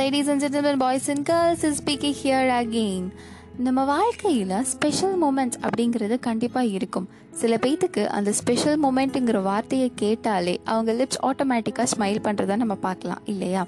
Ladies and gentleman boys and girls is speaking here again நம்ம வாழ்க்கையில் special moments அப்படிங்கிறது கண்டிப்பாக இருக்கும். சில பேத்துக்கு அந்த ஸ்பெஷல் மூமெண்ட்டுங்கிற வார்த்தையை கேட்டாலே அவங்க லிப்ஸ் ஆட்டோமேட்டிக்காக ஸ்மைல் பண்ணுறத நம்ம பார்க்கலாம் இல்லையா?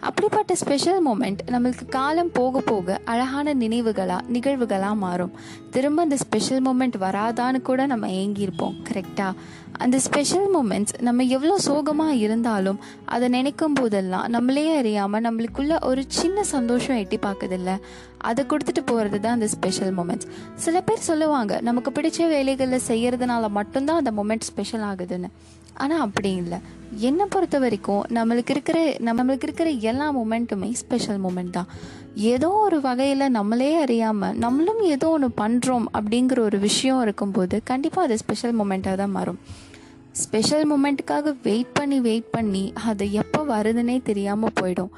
அப்படிப்பட்ட ஸ்பெஷல் மூமெண்ட் நம்மளுக்கு காலம் போக போக அழகான நினைவுகளாக நிகழ்வுகளாக மாறும். திரும்ப அந்த ஸ்பெஷல் மூமெண்ட் வராதான்னு கூட நம்ம ஏங்கியிருப்போம் கரெக்டாக அந்த ஸ்பெஷல் மூமெண்ட்ஸ் நம்ம எவ்வளோ சோகமாக இருந்தாலும் அதை நினைக்கும் போதெல்லாம் நம்மளே அறியாமல் நம்மளுக்குள்ள ஒரு சின்ன சந்தோஷம் எட்டி பார்க்குதில்ல அதை கொடுத்துட்டு போகிறது தான் அந்த ஸ்பெஷல் மூமெண்ட்ஸ் சில பேர் சொல்லுவாங்க நமக்கு பிடிச்ச வேலைகளில் செய்கிறதுனால மட்டும்தான் அந்த மூமெண்ட் ஸ்பெஷல் ஆகுதுன்னு. ஆனால் அப்படி இல்லை. என்னை பொறுத்த வரைக்கும் நம்மளுக்கு இருக்கிற நம்மளுக்கு இருக்கிற எல்லா மூமெண்ட்டுமே ஸ்பெஷல் மூமெண்ட் தான். ஏதோ ஒரு வகையில் நம்மளே அறியாமல் நம்மளும் ஏதோ ஒன்று பண்ணுறோம் அப்படிங்கிற ஒரு விஷயம் இருக்கும்போது கண்டிப்பாக அது ஸ்பெஷல் மூமெண்ட்டாக தான் மாறும். ஸ்பெஷல் மூமெண்ட்டுக்காக வெயிட் பண்ணி வெயிட் பண்ணி அது எப்போ வருதுன்னே தெரியாமல் போயிடும்.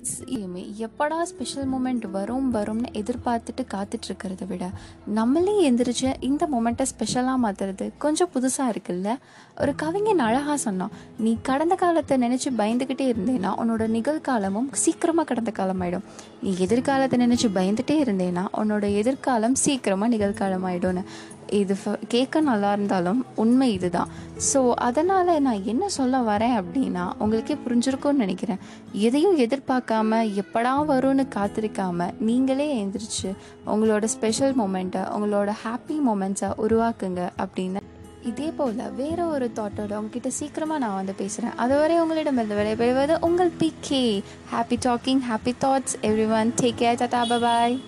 எப்பயுமே எப்படா ஸ்பெஷல் மூமெண்ட் வரும் வரும்னு எதிர்பார்த்துட்டு காத்துட்டு இருக்கிறத விட நம்மளே எந்திரிச்சு இந்த மூமெண்ட்டை ஸ்பெஷலாக மாற்றுறது கொஞ்சம் புதுசாக இருக்குல்ல? ஒரு கவிஞன் அழகாக சொன்னான் நீ கடந்த காலத்தை நினச்சி பயந்துக்கிட்டே இருந்தேன்னா உன்னோட நிகழ்காலமும் சீக்கிரமாக கடந்த காலம் ஆகிடும் நீ எதிர்காலத்தை நினச்சி பயந்துட்டே இருந்தேன்னா உன்னோட எதிர்காலம் சீக்கிரமாக நிகழ்காலம் ஆகிடும்னு இது கேட்க நல்லா இருந்தாலும் உண்மை இதுதான். ஸோ அதனால் நான் என்ன சொல்ல வரேன் அப்படின்னா உங்களுக்கே புரிஞ்சிருக்கும்னு நினைக்கிறேன். எதையும் எதிர்பார்க்காம எப்படா வரும்னு காத்திருக்காம நீங்களே எழுந்திரிச்சு உங்களோட ஸ்பெஷல் மூமெண்ட்டை உங்களோட ஹாப்பி மூமெண்ட்ஸை உருவாக்குங்க அப்படின்னு. இதே போல் வேற ஒரு தாட்டோட உங்ககிட்ட சீக்கிரமாக நான் வந்து பேசுகிறேன் அதுவரை உங்களிடமிருந்து விடைபெறுவது உங்கள் P K happy talking happy thoughts everyone take care tata bye